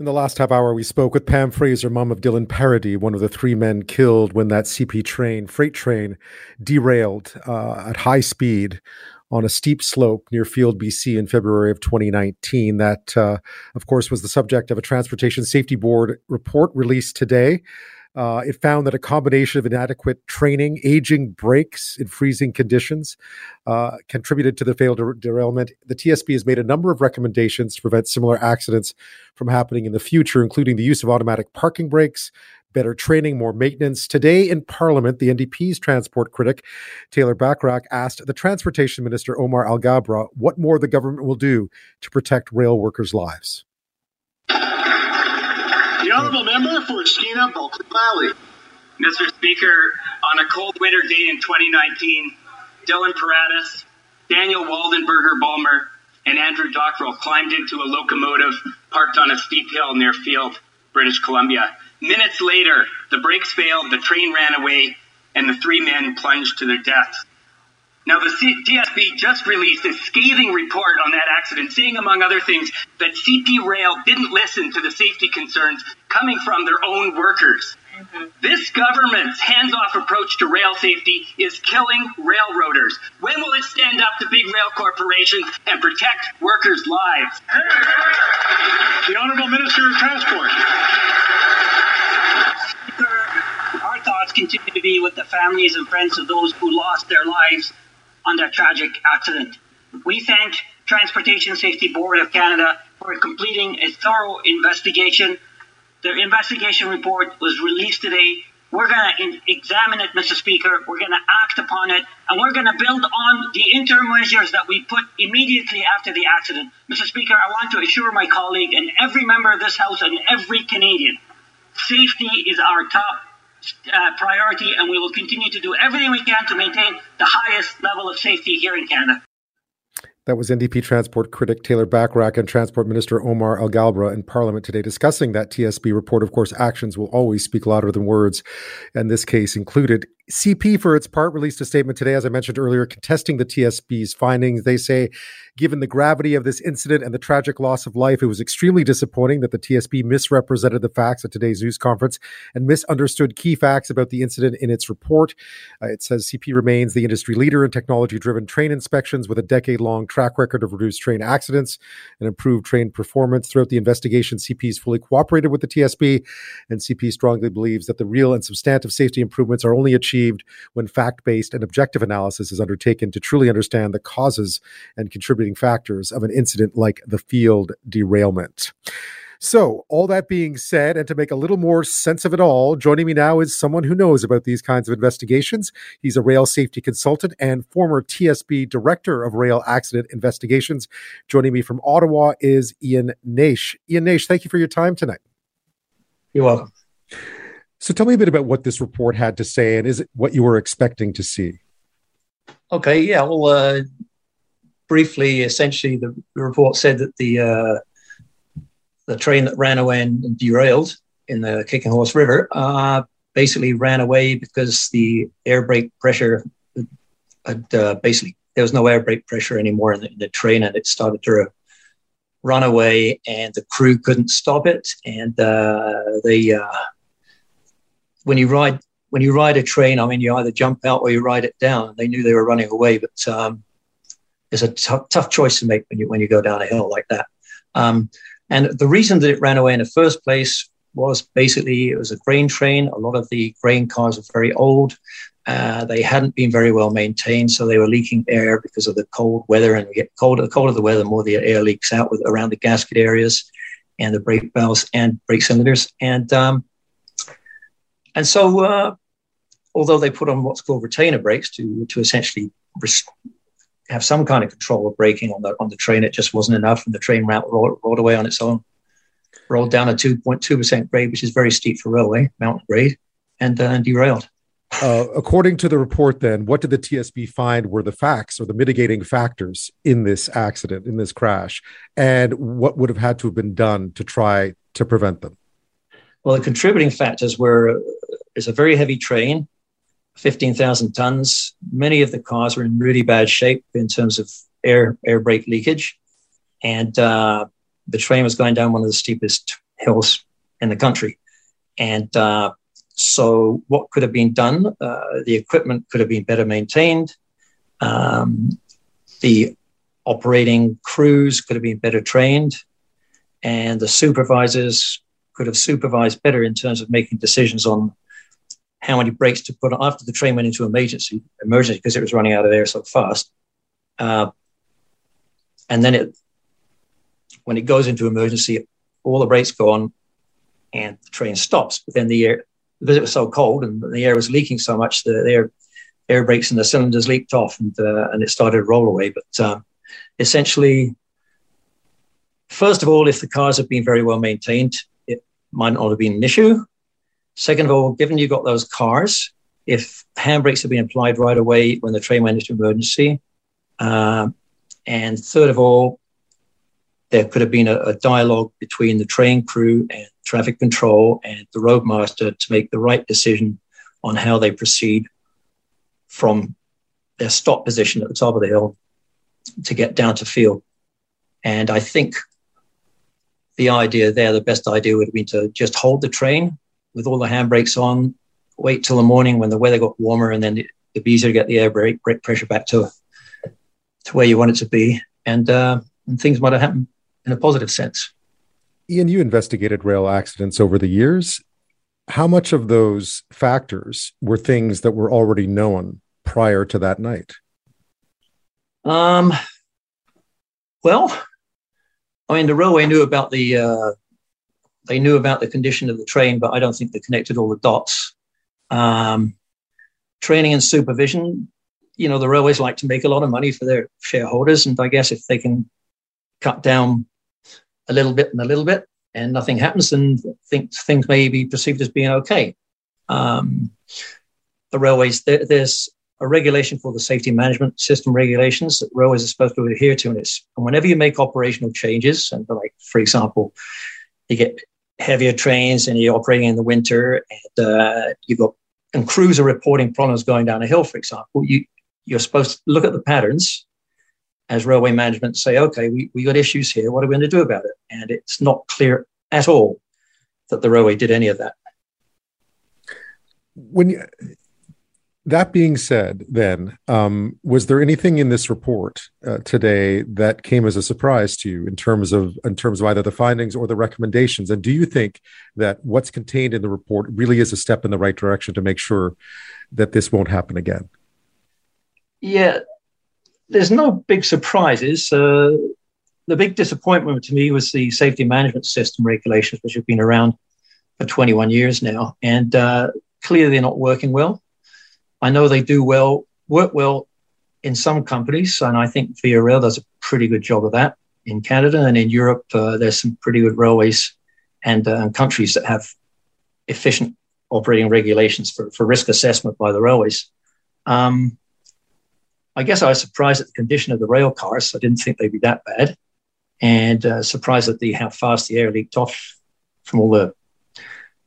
In the last half hour, we spoke with Pam Fraser, mom of Dylan Paradis, one of the three men killed when that CP train, freight train, derailed uh, at high speed on a steep slope near Field, BC in February of 2019. That, uh, of course, was the subject of a Transportation Safety Board report released today. Uh, it found that a combination of inadequate training, aging brakes in freezing conditions uh, contributed to the failed der- derailment. The TSB has made a number of recommendations to prevent similar accidents from happening in the future, including the use of automatic parking brakes, better training, more maintenance. Today in Parliament, the NDP's transport critic, Taylor Bachrach, asked the Transportation Minister, Omar Alghabra, what more the government will do to protect rail workers' lives. Honourable member for Skeena Bulkley Valley. Mr. Speaker, on a cold winter day in 2019, Dylan Paradis, Daniel Waldenberger Bulmer, and Andrew Dockrell climbed into a locomotive parked on a steep hill near Field, British Columbia. Minutes later, the brakes failed, the train ran away, and the three men plunged to their deaths. Now, the TSB just released a scathing report on that accident, saying, among other things, that CP Rail didn't listen to the safety concerns coming from their own workers. Mm-hmm. This government's hands off approach to rail safety is killing railroaders. When will it stand up to big rail corporations and protect workers' lives? The Honourable Minister of Transport. Our thoughts continue to be with the families and friends of those who lost their lives on that tragic accident. We thank Transportation Safety Board of Canada for completing a thorough investigation. The investigation report was released today. We're going to examine it, Mr. Speaker. We're going to act upon it, and we're going to build on the interim measures that we put immediately after the accident. Mr. Speaker, I want to assure my colleague and every member of this House and every Canadian safety is our top uh, priority, and we will continue to do everything we can to maintain the highest level of safety here in Canada. That was NDP transport critic Taylor Bachrach and Transport Minister Omar Alghabra in Parliament today discussing that TSB report. Of course, actions will always speak louder than words, and this case included. CP, for its part, released a statement today, as I mentioned earlier, contesting the TSB's findings. They say, given the gravity of this incident and the tragic loss of life, it was extremely disappointing that the TSB misrepresented the facts at today's news conference and misunderstood key facts about the incident in its report. Uh, it says CP remains the industry leader in technology driven train inspections with a decade long track record of reduced train accidents and improved train performance. Throughout the investigation, CP has fully cooperated with the TSB, and CP strongly believes that the real and substantive safety improvements are only achieved achieved when fact based and objective analysis is undertaken to truly understand the causes and contributing factors of an incident like the Field derailment. So, all that being said, and to make a little more sense of it all, joining me now is someone who knows about these kinds of investigations. He's a rail safety consultant and former TSB director of rail accident investigations. Joining me from Ottawa is Ian Naish. Ian Naish, thank you for your time tonight. You're welcome. So tell me a bit about what this report had to say and is it what you were expecting to see? Okay, yeah, well, uh, briefly, essentially, the, report said that the uh, the train that ran away and derailed in the Kicking Horse River uh, basically ran away because the air brake pressure had uh, basically there was no air brake pressure anymore in the, in the, train and it started to run away and the crew couldn't stop it and uh, they uh, when you ride when you ride a train, I mean, you either jump out or you ride it down. They knew they were running away, but um, it's a t- tough choice to make when you when you go down a hill like that. Um, and the reason that it ran away in the first place was basically it was a grain train. A lot of the grain cars are very old. Uh, they hadn't been very well maintained, so they were leaking air because of the cold weather. And get colder, the colder the weather, the more the air leaks out with around the gasket areas and the brake valves and brake cylinders. And um, and so, uh, although they put on what's called retainer brakes to to essentially have some kind of control of braking on the on the train, it just wasn't enough, and the train rolled, rolled away on its own, rolled down a two point two percent grade, which is very steep for railway mountain grade, and, uh, derailed. Uh, according to the report, then, what did the TSB find were the facts or the mitigating factors in this accident, in this crash, and what would have had to have been done to try to prevent them? Well, the contributing factors were it's a very heavy train, 15,000 tons. Many of the cars were in really bad shape in terms of air air brake leakage, and uh, the train was going down one of the steepest hills in the country. And uh, so, what could have been done? Uh, the equipment could have been better maintained. Um, the operating crews could have been better trained. And the supervisors could have supervised better in terms of making decisions on how many brakes to put on after the train went into emergency emergency because it was running out of air so fast. Uh, and then it when it goes into emergency, all the brakes go on and the train stops. But then the air because it was so cold and the air was leaking so much, the air air brakes and the cylinders leaked off and uh, and it started to roll away. But uh, essentially, first of all, if the cars have been very well maintained, it might not have been an issue. Second of all, given you got those cars, if handbrakes had been applied right away when the train went into emergency, uh, and third of all, there could have been a, a, dialogue between the train crew and traffic control and the roadmaster to make the right decision on how they proceed from their stop position at the top of the hill to get down to Field. And I think the idea there, the best idea would have been to just hold the train with all the handbrakes on, wait till the morning when the weather got warmer, and then it'd be easier to get the air brake, brake pressure back to to where you want it to be, and uh, and things might have happened in a positive sense. Ian, you investigated rail accidents over the years. How much of those factors were things that were already known prior to that night? Um, well, I mean, the railway knew about the uh, they knew about the condition of the train, but I don't think they connected all the dots. Um, training and supervision, you know, the railways like to make a lot of money for their shareholders, and I guess if they can cut down a little bit and a little bit, and nothing happens, then think things may be perceived as being okay. Um, the railways, there, there's a regulation for the safety management system regulations that railways are supposed to adhere to, and it's and whenever you make operational changes, and like for example, you get heavier trains and you're operating in the winter and uh, you've got and crews are reporting problems going down a hill, for example, you, you're supposed to look at the patterns as railway management say, okay, we, we got issues here. What are we going to do about it? And it's not clear at all that the railway did any of that. When you, that being said, then, um, was there anything in this report uh, today that came as a surprise to you in terms of in terms of either the findings or the recommendations? And do you think that what's contained in the report really is a step in the right direction to make sure that this won't happen again? Yeah, there's no big surprises. Uh, the big disappointment to me was the safety management system regulations, which have been around for 21 years now, and uh, clearly they're not working well. I know they do well, work well in some companies, and I think Rail does a pretty good job of that in Canada and in Europe. Uh, there's some pretty good railways and uh, countries that have efficient operating regulations for, for risk assessment by the railways. Um, I guess I was surprised at the condition of the rail cars. I didn't think they'd be that bad, and uh, surprised at the how fast the air leaked off from all the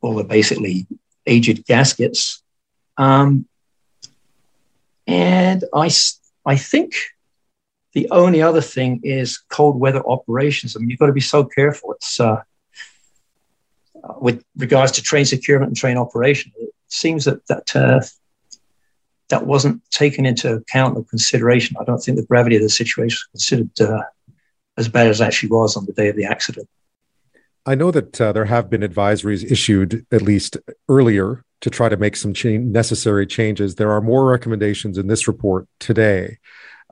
all the basically aged gaskets. Um, and I, I think the only other thing is cold weather operations. I mean, you've got to be so careful. It's uh, with regards to train securement and train operation. It seems that that uh, that wasn't taken into account or consideration. I don't think the gravity of the situation was considered uh, as bad as it actually was on the day of the accident. I know that uh, there have been advisories issued at least earlier to try to make some cha- necessary changes. There are more recommendations in this report today.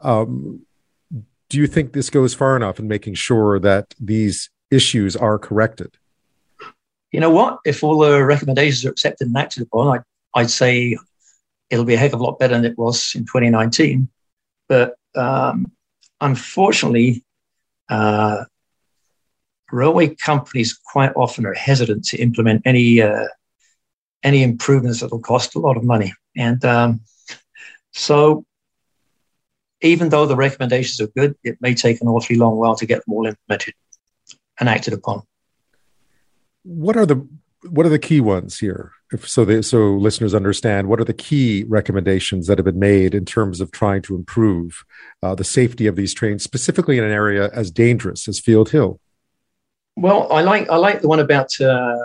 Um, do you think this goes far enough in making sure that these issues are corrected? You know what? If all the recommendations are accepted and acted upon, I'd, I'd say it'll be a heck of a lot better than it was in 2019. But um, unfortunately, uh, railway companies quite often are hesitant to implement any uh, any improvements that will cost a lot of money. And um, so, even though the recommendations are good, it may take an awfully long while to get them all implemented and acted upon. What are the what are the key ones here? If so, they, so listeners understand what are the key recommendations that have been made in terms of trying to improve uh, the safety of these trains, specifically in an area as dangerous as Field Hill. Well, I like I like the one about uh,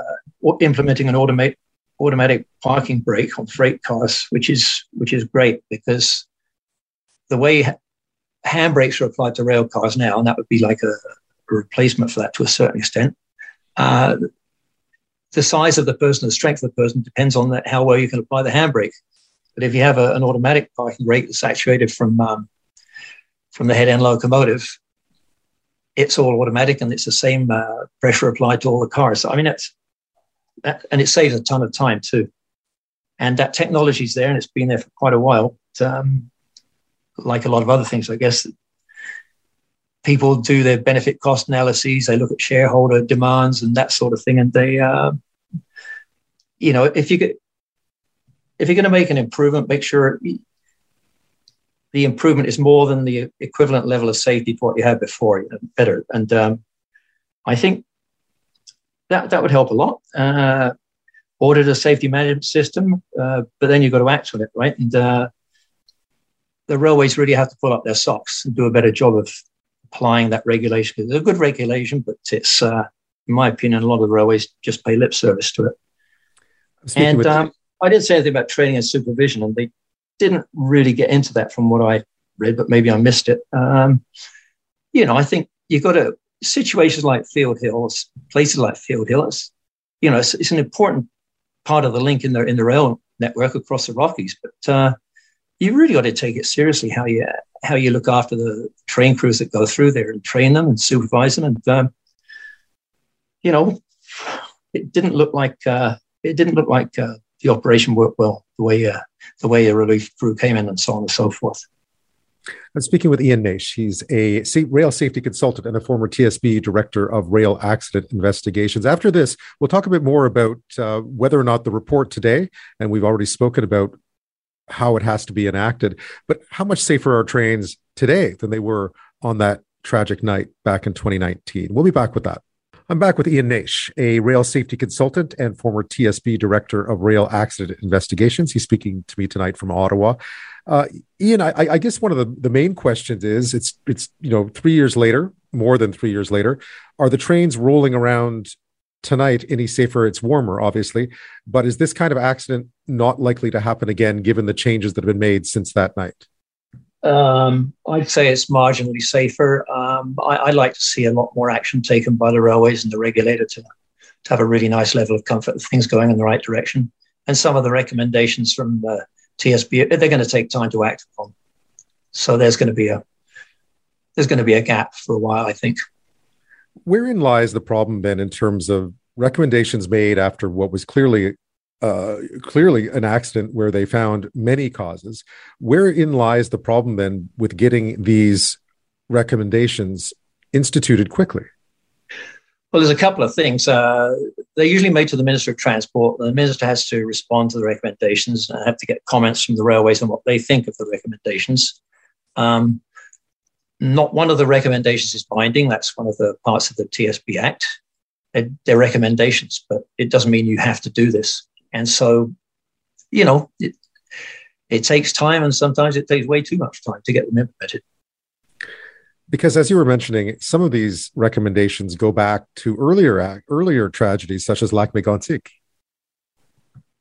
implementing an automate, automatic parking brake on freight cars, which is which is great because the way handbrakes are applied to rail cars now, and that would be like a, a replacement for that to a certain extent. Uh, the size of the person, the strength of the person depends on that, how well you can apply the handbrake. But if you have a, an automatic parking brake that's actuated from um, from the head end locomotive, it's all automatic and it's the same uh, pressure applied to all the cars. So, I mean, that's that, and it saves a ton of time too. And that technology is there and it's been there for quite a while. Um, like a lot of other things, I guess. People do their benefit cost analyses. They look at shareholder demands and that sort of thing, and they, uh, you know, if you get if you're going to make an improvement, make sure the improvement is more than the equivalent level of safety to what you had before, you know, better. And um, I think that that would help a lot. Uh, audit a safety management system, uh, but then you've got to act on it, right? And uh, the railways really have to pull up their socks and do a better job of applying that regulation. It's a good regulation, but it's, uh, in my opinion, a lot of the railways just pay lip service to it. and um, I didn't say anything about training and supervision, and they didn't really get into that from what I read, but maybe I missed it. Um, you know, I think you've got to situations like Field Hills, places like Field Hills. You know, it's, it's, an important part of the link in the in the rail network across the Rockies. But uh, you really got to take it seriously how you how you look after the train crews that go through there and train them and supervise them. And um, you know, it didn't look like uh, it didn't look like uh, the operation worked well the way uh, the way a relief crew came in and so on and so forth. I'm speaking with Ian Naish. He's a rail safety consultant and a former TSB director of rail accident investigations. After this, we'll talk a bit more about uh, whether or not the report today, and we've already spoken about how it has to be enacted, but how much safer are trains today than they were on that tragic night back in 2019? We'll be back with that. I'm back with Ian Naish, a rail safety consultant and former TSB director of rail accident investigations. He's speaking to me tonight from Ottawa. Uh, Ian, I, I, guess one of the, the main questions is it's it's you know three years later, more than three years later, are the trains rolling around tonight any safer? It's warmer, obviously, but is this kind of accident not likely to happen again given the changes that have been made since that night? Um, I'd say it's marginally safer. Um, I, would like to see a lot more action taken by the railways and the regulator to, to have a really nice level of comfort of things going in the right direction. And some of the recommendations from TSB, they're going to take time to act upon. So there's going to be a there's going to be a gap for a while, I think. Wherein lies the problem then in terms of recommendations made after what was clearly uh, clearly an accident where they found many causes. Wherein lies the problem then with getting these recommendations instituted quickly? Well, there's a couple of things. Uh, they're usually made to the Minister of Transport. The Minister has to respond to the recommendations and have to get comments from the railways on what they think of the recommendations. Um, not one of the recommendations is binding. That's one of the parts of the TSB Act. They're recommendations, but it doesn't mean you have to do this. And so, you know, it, it takes time and sometimes it takes way too much time to get them implemented. Because as you were mentioning, some of these recommendations go back to earlier earlier tragedies such as Lac Mégantic.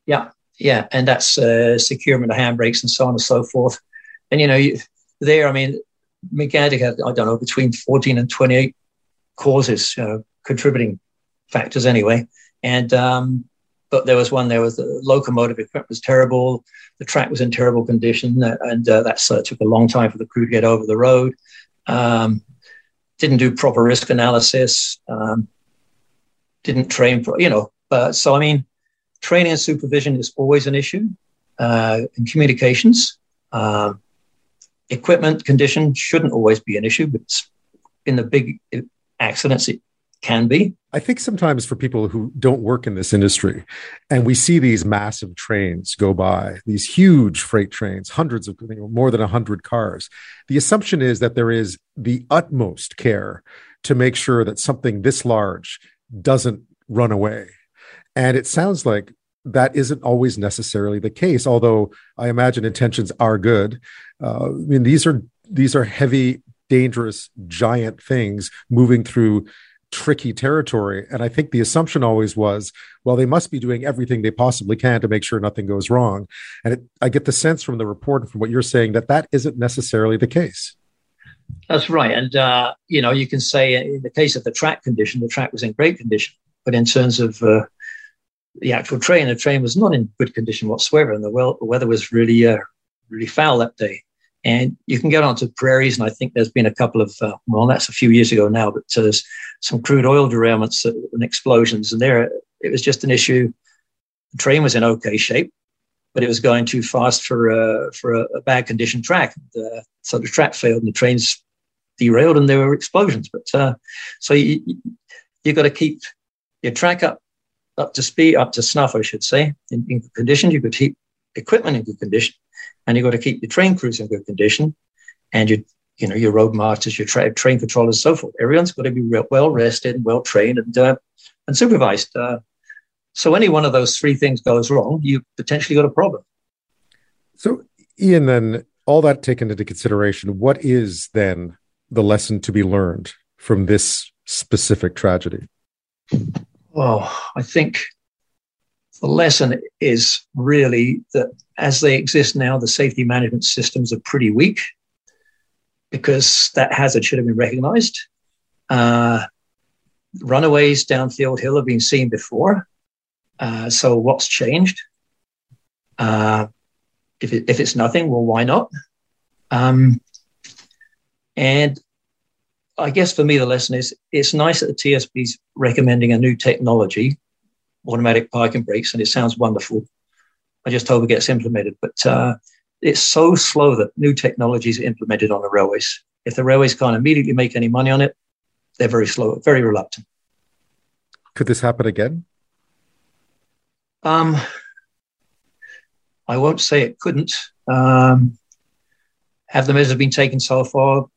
Yeah, yeah, and that's uh, securement of handbrakes and so on and so forth. And you know, you, there, I mean, Mégantic had I don't know between fourteen and twenty eight causes, uh, contributing factors anyway, and um, but there was one there was the locomotive equipment was terrible. The track was in terrible condition and uh, that uh, took a long time for the crew to get over the road. Um, didn't do proper risk analysis um, didn't train for you know uh, so i mean training and supervision is always an issue uh, in communications. Um, equipment condition shouldn't always be an issue but in the big accidents it can be. I think sometimes for people who don't work in this industry, and we see these massive trains go by, these huge freight trains, hundreds of more than 100 cars, the assumption is that there is the utmost care to make sure that something this large doesn't run away. And it sounds like that isn't always necessarily the case, although I imagine intentions are good. Uh, I mean, these are these are heavy, dangerous, giant things moving through tricky territory. And I think the assumption always was, well, they must be doing everything they possibly can to make sure nothing goes wrong. And it, I get the sense from the report and from what you're saying that that isn't necessarily the case. That's right. And, uh, you know, you can say in the case of the track condition, the track was in great condition. But in terms of uh, the actual train, the train was not in good condition whatsoever. And the, well, the weather was really, uh, really foul that day. And you can get onto prairies, and I think there's been a couple of, uh, well, that's a few years ago now, but uh, there's some crude oil derailments and explosions. And there, it was just an issue. The train was in okay shape, but it was going too fast for, uh, for a, a, bad condition track. So the track failed and the trains derailed and there were explosions. But uh, so you, you've got to keep your track up, up to speed, up to snuff, I should say, in, in good condition. Got to keep equipment in good condition and you've got to keep your train crews in good condition, and your you know your road masters, your tra- train controllers, so forth. Everyone's got to be re- well rested, and well trained, and uh, and supervised. Uh, so any one of those three things goes wrong, you potentially got a problem. So Ian, then all that taken into consideration, what is then the lesson to be learned from this specific tragedy? Well, I think the lesson is really that as they exist now, the safety management systems are pretty weak because that hazard should have been recognized. Uh, runaways down Field Hill have been seen before. Uh, so what's changed? Uh, if, it, if it's nothing, well, why not? Um, and I guess for me, the lesson is it's nice that the TSB is recommending a new technology automatic parking brakes, and it sounds wonderful. I just hope it gets implemented. But uh, it's so slow that new technologies are implemented on the railways. If the railways can't immediately make any money on it, they're very slow, very reluctant. Could this happen again? Um, I won't say it couldn't. Um, have the measures been taken so far?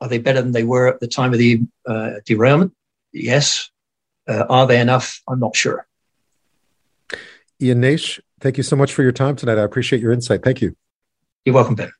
Are they better than they were at the time of the uh, derailment? Yes. Uh, are they enough? I'm not sure. Ian Naish, thank you so much for your time tonight. I appreciate your insight. Thank you. You're welcome, Ben.